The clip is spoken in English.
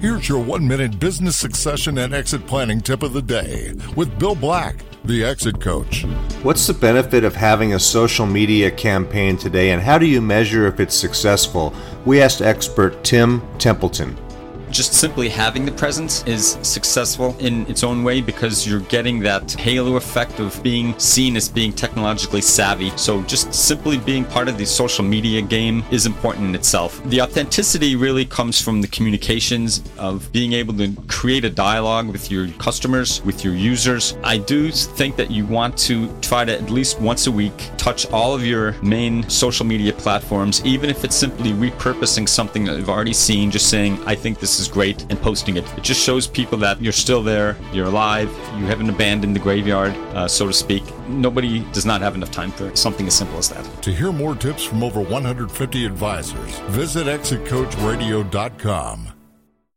Here's your one minute business succession and exit planning tip of the day with Bill Black, the exit coach. What's the benefit of having a social media campaign today, and how do you measure if it's successful? We asked expert Tim Templeton just simply having the presence is successful in its own way because you're getting that halo effect of being seen as being technologically savvy. So just simply being part of the social media game is important in itself. The authenticity really comes from the communications of being able to create a dialogue with your customers, with your users. I do think that you want to try to at least once a week touch all of your main social media platforms, even if it's simply repurposing something that you've already seen, just saying, I think this is great, and posting it. It just shows people that you're still there, you're alive, you haven't abandoned the graveyard, uh, so to speak. Nobody does not have enough time for something as simple as that. To hear more tips from over 150 advisors, visit exitcoachradio.com.